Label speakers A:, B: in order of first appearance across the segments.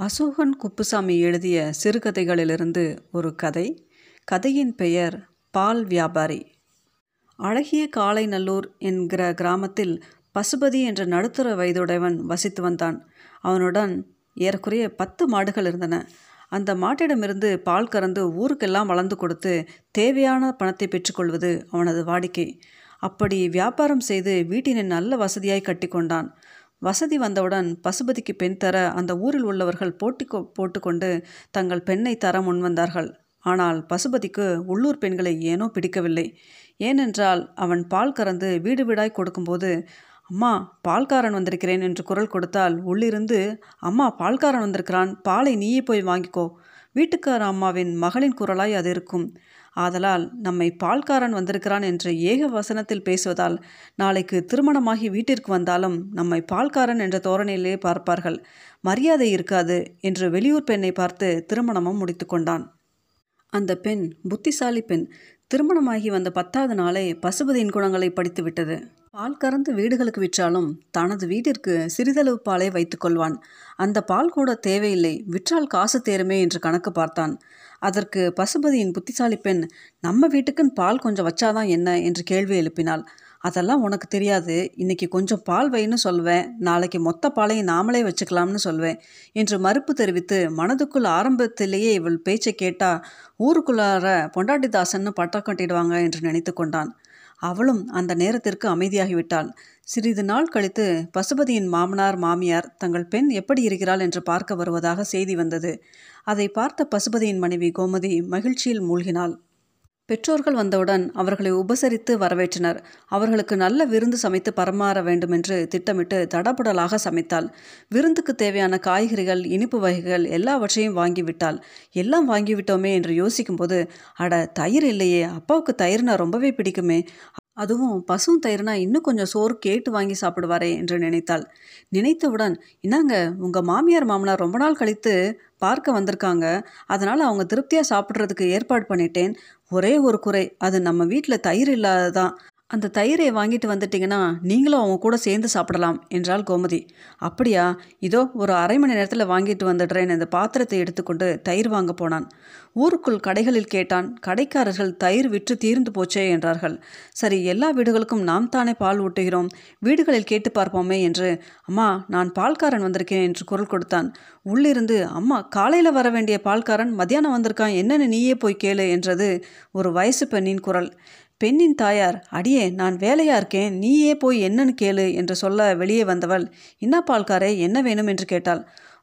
A: அசோகன் குப்புசாமி எழுதிய சிறுகதைகளிலிருந்து ஒரு கதை. கதையின் பெயர் பால் வியாபாரி. அழகிய காளைநல்லூர் என்கிற கிராமத்தில் பசுபதி என்ற நடுத்தர வயதுடையவன் வசித்து வந்தான். அவனுடன் ஏறக்குறைய பத்து மாடுகள் இருந்தன. அந்த மாட்டிடமிருந்து பால் கறந்து ஊருக்கெல்லாம் வளர்ந்து கொடுத்து தேவையான பணத்தை பெற்றுக்கொள்வது அவனது வாடிக்கை. அப்படி வியாபாரம் செய்து வீட்டினை நல்ல வசதியாய் கட்டிக்கொண்டான் வசதி வந்தவுடன் பசுபதிக்கு பெண் தர அந்த ஊரில் உள்ளவர்கள் போட்டி கொ- போட்டுக்கொண்டு தங்கள் பெண்ணை தர முன்வந்தார்கள் ஆனால் பசுபதிக்கு உள்ளூர் பெண்களை ஏனோ பிடிக்கவில்லை. ஏனென்றால் அவன் பால் கறந்து வீடு வீடாய் கொடுக்கும்போது அம்மா பால்காரன் வந்திருக்கிறேன் என்று குரல் கொடுத்தால் உள்ளிருந்து அம்மா பால்காரன் வந்திருக்கிறான். பாலை நீயே போய் வாங்கிக்கோ. வீட்டுக்கார அம்மாவின் மகளின் குரலாய் அது இருக்கும். ஆதலால் நம்மை பால்காரன் வந்திருக்கிறான் என்று ஏக வசனத்தில் பேசுவதால் நாளைக்கு திருமணமாகி வீட்டிற்கு வந்தாலும் நம்மை பால்காரன் என்ற தோரணையிலே பார்ப்பார்கள். மரியாதை இருக்காது என்று வெளியூர் பெண்ணை பார்த்து திருமணமும் முடித்து கொண்டான். அந்த பெண் புத்திசாலி பெண். திருமணமாகி வந்த பத்தாவது நாளே பசுபதியின் குணங்களை படித்து விட்டது பால் கறந்து வீடுகளுக்கு விற்றாலும் தனது வீட்டிற்கு சிறிதளவு பாலை வைத்துக்கொள்வான் அந்த பால் கூட தேவையில்லை. விற்றால் காசு தேருமே என்று கணக்கு பார்த்தான். அதற்கு பசுபதியின் புத்திசாலி பெண் நம்ம வீட்டுக்குன்னு பால் கொஞ்சம் வச்சாதான் என்ன? என்று கேள்வி எழுப்பினாள். அதெல்லாம் உனக்கு தெரியாது. இன்னைக்கு கொஞ்சம் பால் வைன்னு சொல்வேன். நாளைக்கு மொத்த பாலையும் நாமளே வச்சுக்கலாம்னு சொல்வேன் என்று மறுப்பு தெரிவித்து மனதுக்குள் ஆரம்பத்திலேயே இவள் பேச்சை கேட்டா ஊருக்குள்ளார பொண்டாட்டிதாசன்னு பட்டம் கட்டிடுவாங்க என்று நினைத்து கொண்டான். அவளும் அந்த நேரத்திற்கு அமைதியாகிவிட்டாள். சிறிது நாள் கழித்து பசுபதியின் மாமனார் மாமியார் தங்கள் பெண் எப்படி இருக்கிறாள் என்று பார்க்க வருவதாக செய்தி வந்தது. அதை பார்த்த பசுபதியின் மனைவி கோமதி மகிழ்ச்சியில் மூழ்கினாள். பெற்றோர்கள் வந்தவுடன் அவர்களை உபசரித்து வரவேற்றனர். அவர்களுக்கு நல்ல விருந்து சமைத்து பரமாற வேண்டுமென்று திட்டமிட்டு தடபுடலாக சமைத்தாள். விருந்துக்கு தேவையான காய்கறிகள் இனிப்பு வகைகள் எல்லாவற்றையும் வாங்கிவிட்டாள். எல்லாம் வாங்கிவிட்டோமே என்று யோசிக்கும்போது அட தயிர் இல்லையே அப்பாவுக்கு தயிர்னா ரொம்பவே பிடிக்குமே. அதுவும் பசும் தயிர்னா இன்னும் கொஞ்சம் சோறு கேட்டு வாங்கி சாப்பிடுவாரே என்று நினைத்தாள். நினைத்தவுடன் என்னங்க உங்கள் மாமியார் மாமனார் ரொம்ப நாள் கழித்து பார்க்க வந்திருக்காங்க. அதனால் அவங்க திருப்தியாக சாப்பிட்றதுக்கு ஏற்பாடு பண்ணிட்டேன். ஒரே ஒரு குறை. அது நம்ம வீட்டில் தயிர் இல்லாததான். அந்த தயிரை வாங்கிட்டு வந்துட்டீங்கன்னா நீங்களும் அவங்க கூட சேர்ந்து சாப்பிடலாம் என்றாள் கோமதி. அப்படியா? இதோ ஒரு அரை மணி நேரத்தில் வாங்கிட்டு வந்துடுறேன் இந்த பாத்திரத்தை எடுத்துக்கொண்டு தயிர் வாங்க போனான். ஊருக்குள் கடைகளில் கேட்டான் கடைக்காரர்கள் தயிர் விற்று தீர்ந்து போச்சே என்றார்கள். சரி எல்லா வீடுகளுக்கும் நாம் தானே பால் ஊட்டுகிறோம் வீடுகளில் கேட்டு பார்ப்போமே என்று அம்மா நான் பால்காரன் வந்திருக்கேன் என்று குரல் கொடுத்தான். உள்ளிருந்து அம்மா காலையில் வர வேண்டிய பால்காரன் மத்தியானம் வந்திருக்கான் என்னென்னு நீயே போய் கேளு என்றது ஒரு வயசு பெண்ணின் குரல். பெண்ணின் தாயார் அடியே நான் வேலையா இருக்கேன் நீயே போய் என்னன்னு கேளு என்று சொல்ல வெளியே வந்தவள் என்ன பால்காரே என்ன வேணும்? என்று கேட்டாள்.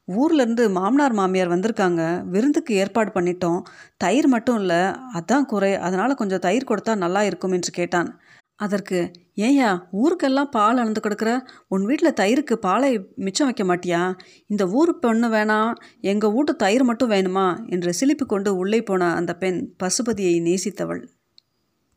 A: ஊர்லேருந்து மாமனார் மாமியார் வந்திருக்காங்க விருந்துக்கு ஏற்பாடு பண்ணிட்டோம். தயிர் மட்டும் இல்லை அதான் குறை. அதனால் கொஞ்சம் தயிர் கொடுத்தா நல்லா இருக்கும் என்று கேட்டான். அதற்கு ஏயா ஊருக்கெல்லாம் பால் அளந்து கொடுக்குற? உன் வீட்டில் தயிருக்கு பாலை மிச்சம் வைக்க மாட்டியா? இந்த ஊர் பொண்ணு வேணாம் எங்கள் வீட்டு தயிர் மட்டும் வேணுமா? என்று சிலிப்பு கொண்டு உள்ளே போன அந்த பெண் பசுபதியை நேசித்தவள்.